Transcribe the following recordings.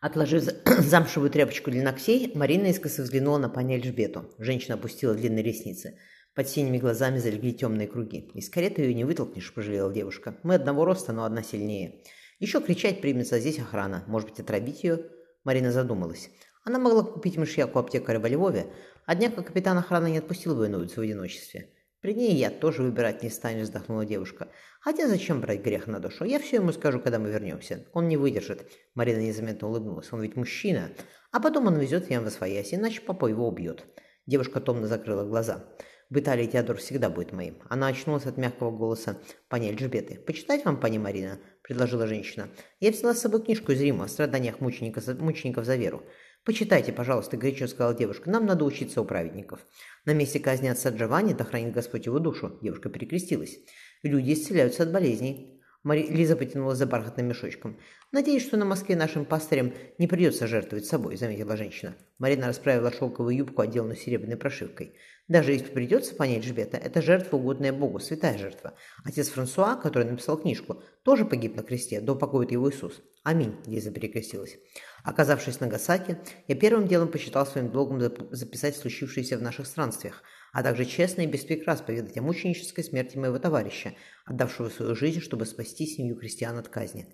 Отложив замшевую тряпочку для ногтей, Марина искоса взглянула на пани Эльжбету. Женщина опустила длинные ресницы. Под синими глазами залегли темные круги. «Из кареты ее не вытолкнешь», – пожалела девушка. «Мы одного роста, но одна сильнее. Еще кричать примется, здесь охрана. Может быть, отравить ее?» Марина задумалась. Она могла купить мышьяку аптекаря во Львове, однако капитан охраны не отпустил бы на улицу в одиночестве. «При ней я тоже выбирать не станешь», – вздохнула девушка. «Хотя зачем брать грех на душу? Я все ему скажу, когда мы вернемся. Он не выдержит». Марина незаметно улыбнулась. «Он ведь мужчина. А потом он везет меня в освоясь, иначе папа его убьет». Девушка томно закрыла глаза. В Италии Теодор всегда будет моим. Она очнулась от мягкого голоса пани Эльжбеты. «Почитать вам, пани Марина?» – предложила женщина. «Я взяла с собой книжку из Рима о страданиях мучеников, мучеников за веру. «Почитайте, пожалуйста», – горячо сказала девушка. «Нам надо учиться у праведников». На месте казни отца Джованни, да хранит Господь его душу. Девушка перекрестилась. Люди исцеляются от болезней. Мари... Лиза потянулась за бархатным мешочком. «Надеюсь, что на Москве нашим пастырям не придется жертвовать собой», – заметила женщина. Марина расправила шелковую юбку, отделанную серебряной прошивкой. «Даже если придется понять Жбета, это жертва, угодная Богу, святая жертва. Отец Франсуа, который написал книжку, тоже погиб на кресте, да упокоит его Иисус. Аминь», – Лиза перекрестилась. Оказавшись в Нагасаки, я первым делом посчитал своим долгом записать случившееся в наших странствиях, а также честно и без прикрас поведать о мученической смерти моего товарища, отдавшего свою жизнь, чтобы спасти семью крестьян от казни.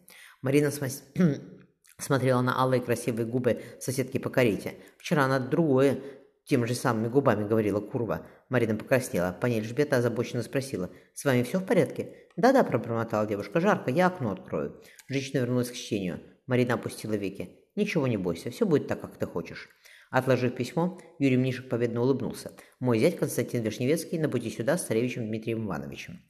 Марина смас... смотрела на алые красивые губы соседки по карете. Вчера она другое, тем же самыми губами говорила Курва. Марина покраснела. Пани Эльжбета озабоченно спросила. «С вами все в порядке?» «Да-да», – пробормотала девушка. «Жарко, я окно открою». Женщина вернулась к чтению. Марина опустила веки. «Ничего не бойся, все будет так, как ты хочешь». Отложив письмо, Юрий Мнишек победно улыбнулся. «Мой зять Константин Вишневецкий на пути сюда с царевичем Дмитрием Ивановичем».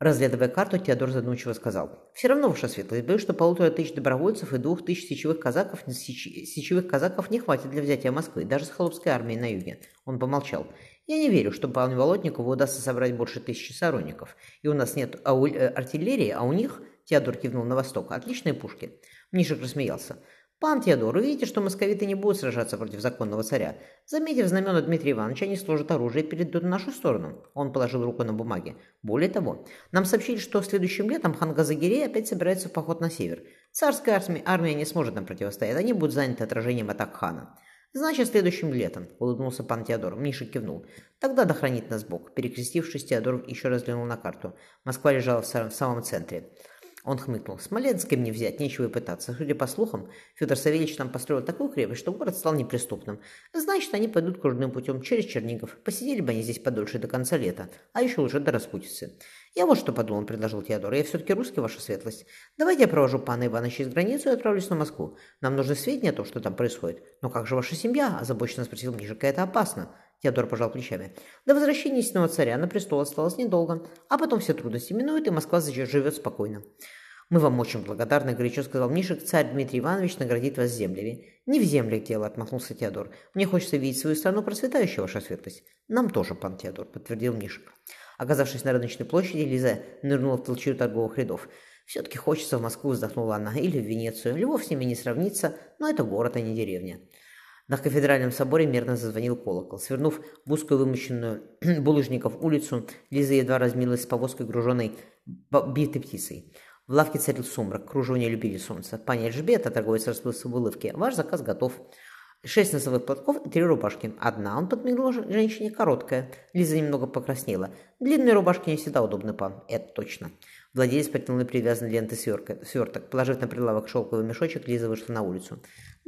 Разглядывая карту, Теодор задумчиво сказал. «Все равно, ваша светлость, боюсь, что полутора тысяч добровольцев и двух тысяч сечевых казаков, сеч... сечевых казаков не хватит для взятия Москвы, даже с холопской армией на юге». Он помолчал. «Я не верю, что Павлу Володникову удастся собрать больше тысячи сторонников. И у нас нет ау... Э, артиллерии, а у них...» Теодор кивнул на восток. «Отличные пушки». Мнишек рассмеялся. «Пан Теодор, видите, что московиты не будут сражаться против законного царя. Заметив знамена Дмитрия Ивановича, они сложат оружие и перейдут на нашу сторону». Он положил руку на бумаге. «Более того, нам сообщили, что следующим летом хан Газагирей опять собирается в поход на север. Царская армия, армия не сможет нам противостоять, они будут заняты отражением атак хана». «Значит, следующим летом», — улыбнулся пан Теодор. Миша кивнул. «Тогда да нас Бог». Перекрестившись, Теодор еще раз взглянул на карту. Москва лежала в самом центре. Он хмыкнул. Смоленским не взять, нечего и пытаться. Судя по слухам, Федор Савельевич там построил такую крепость, что город стал неприступным. Значит, они пойдут кружным путем через Чернигов. Посидели бы они здесь подольше до конца лета, а еще уже до распутицы. Я вот что подумал, предложил Теодор. Я все-таки русский, ваша светлость. Давайте я провожу пана Ивановича из границу и отправлюсь на Москву. Нам нужны сведения о том, что там происходит. Но как же ваша семья? Озабоченно спросил Мнишек. Это опасно. Теодор пожал плечами. До возвращения истинного царя на престол осталось недолго, а потом все трудности минуют, и Москва живет спокойно. «Мы вам очень благодарны», — горячо сказал Мнишек. «Царь Дмитрий Иванович наградит вас землями». «Не в землях дело», — отмахнулся Теодор. «Мне хочется видеть свою страну процветающей, ваша светлость». «Нам тоже, пан Теодор», — подтвердил Мнишек. Оказавшись на рыночной площади, Лиза нырнула в толчью торговых рядов. «Все-таки хочется в Москву», — вздохнула она, — «или в Венецию. Львов с ними не сравнится, но это город, а не деревня». На кафедральном соборе мерно зазвонил колокол. Свернув в узкую вымощенную булыжников улицу, Лиза едва размилась с повозкой, груженной битой птицей. В лавке царил сумрак, кружево не любили солнце. Пани Эльжбета, торговец расплылся в улыбке, ваш заказ готов. Шесть носовых платков и три рубашки. Одна, он подмигнул женщине, короткая. Лиза немного покраснела. Длинные рубашки не всегда удобны, пан. Это точно. Владелец протянул привязанный лентой сверток. Положив на прилавок шелковый мешочек, Лиза вышла на улицу.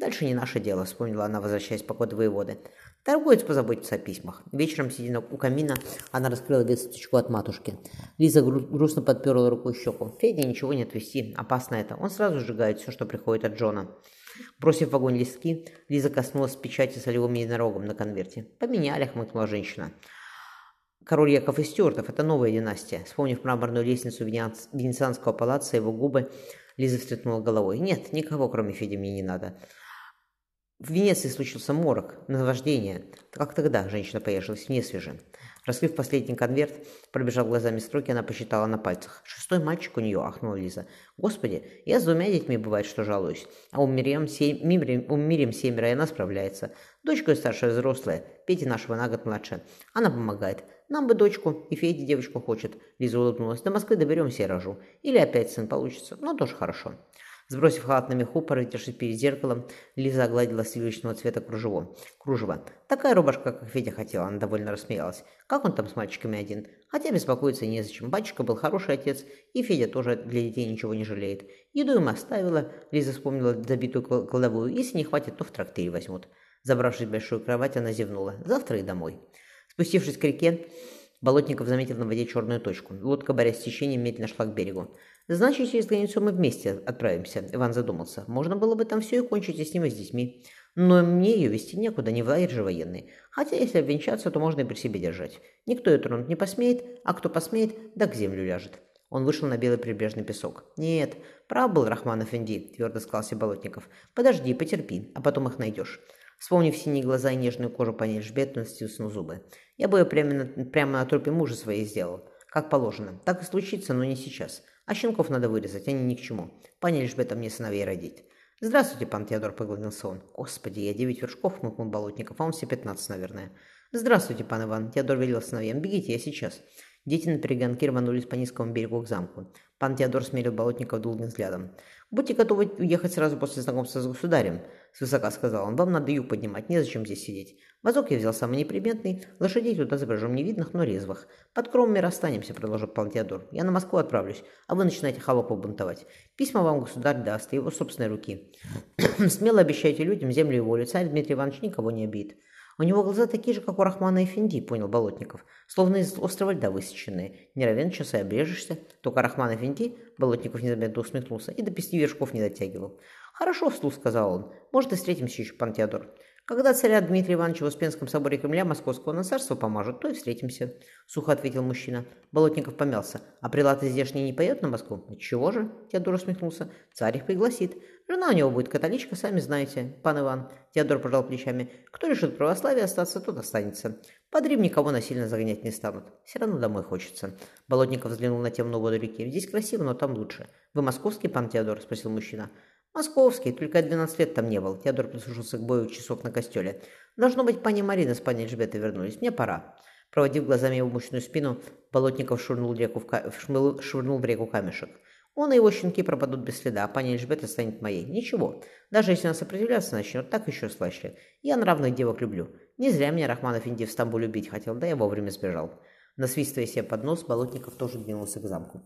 «Дальше не наше дело», — вспомнила она, возвращаясь по коду воеводы. Торговец позаботится о письмах. Вечером, сидя у камина, она раскрыла весточку от матушки. Лиза гру грустно подперла рукой щеку. Федя ничего не отвести, опасно это. Он сразу сжигает все, что приходит от Джона. Бросив в огонь листки, Лиза коснулась печати с олевым единорогом на конверте. «Поменяли», — хмыкнула женщина. Король Яков из Стюартов – это новая династия. Вспомнив мраморную лестницу Венецианского палаца, его губы, Лиза встряхнула головой. «Нет, никого, кроме Феди, мне не надо. В Венеции случился морок, наваждение. Как тогда женщина поежилась, не свежим. Раскрыв последний конверт, пробежав глазами строки, она посчитала на пальцах. Шестой мальчик у нее, ахнула Лиза. Господи, я с двумя детьми бывает, что жалуюсь. А у Мириам, семь, Мирим, у Мирим семеро, и она справляется. Дочка старшая взрослая, Петя нашего на год младше. Она помогает. Нам бы дочку, и Федя девочку хочет. Лиза улыбнулась. До Москвы доберемся и рожу. Или опять сын получится. Ну, тоже хорошо. Сбросив халат на меху, порытившись перед зеркалом, Лиза огладила сливочного цвета кружево. Кружево. Такая рубашка, как Федя хотела, она довольно рассмеялась. Как он там с мальчиками один? Хотя беспокоиться незачем. Батюшка был хороший отец, и Федя тоже для детей ничего не жалеет. Еду им оставила, Лиза вспомнила забитую кладовую. Если не хватит, то в трактире возьмут. Забравшись в большую кровать, она зевнула. Завтра и домой. Спустившись к реке, Болотников заметил на воде черную точку. Лодка, борясь с течением, медленно шла к берегу. «Значит, через границу мы вместе отправимся», — Иван задумался. «Можно было бы там все и кончить и с ним, и с детьми. Но мне ее вести некуда, не в лагерь же военный. Хотя, если обвенчаться, то можно и при себе держать. Никто ее тронуть не посмеет, а кто посмеет, да к землю ляжет». Он вышел на белый прибрежный песок. «Нет, прав был Рахманов Инди», — твердо сказал себе Болотников. «Подожди, потерпи, а потом их найдешь». Вспомнив синие глаза и нежную кожу пониже жбет, он стиснул зубы. «Я бы ее прямо на, прямо на трупе мужа своей сделал. Как положено. Так и случится, но не сейчас. А щенков надо вырезать, они ни к чему. Пане Лишбета мне сыновей родить». «Здравствуйте, пан Теодор», — поклонился он. «Господи, я девять вершков», — мыкнул Болотников, а он все пятнадцать, наверное. «Здравствуйте, пан Иван», — Теодор велел сыновьям. «Бегите, я сейчас». Дети на перегонке рванулись по низкому берегу к замку. Пан Теодор смерил Болотников долгим взглядом. «Будьте готовы уехать сразу после знакомства с государем», — свысока сказал он. «Вам надо юг поднимать, незачем здесь сидеть. Вазок я взял самый неприметный, лошадей туда запряжем невидных, но резвых. Под кромами расстанемся», — продолжил пан Теодор. «Я на Москву отправлюсь, а вы начинаете холопов бунтовать. Письма вам государь даст, его собственной руки. Смело обещайте людям землю и волю, царь Дмитрий Иванович никого не обидит. У него глаза такие же, как у Рахмана Эфенди, понял Болотников. Словно из острого льда высеченные. Не равен час и обрежешься. Только Рахман Эфенди, Болотников незаметно усмехнулся, и до пяти вершков не дотягивал. «Хорошо, вслух», — сказал он. «Может, и встретимся еще, пан Теодор. Когда царя Дмитрия Ивановича в Успенском соборе Кремля Московского на царство помажут, то и встретимся», — сухо ответил мужчина. Болотников помялся. «А прилаты здешние не поет на Москву?» «Чего же?» — Теодор усмехнулся. «Царь их пригласит. Жена у него будет католичка, сами знаете, пан Иван. Теодор пожал плечами. Кто решит православие остаться, тот останется. Под Рим никого насильно загонять не станут. Все равно домой хочется. Болотников взглянул на темную воду реки. Здесь красиво, но там лучше. Вы московский, пан Теодор? Спросил мужчина. Московский, только я 12 лет там не был. Теодор прислушался к бою часов на костеле. Должно быть, пани Марина с пани Эльжбетой вернулись. Мне пора. Проводив глазами его мощную спину, Болотников швырнул, реку в, ка... швырнул в реку камешек. Он и его щенки пропадут без следа, а пани Эльжбета станет моей. Ничего. Даже если она сопротивляться начнет, так еще слаще. Я нравных девок люблю. Не зря меня Рахманов Инди в Стамбуле убить хотел, да я вовремя сбежал. Насвистывая себе под нос, Болотников тоже двинулся к замку.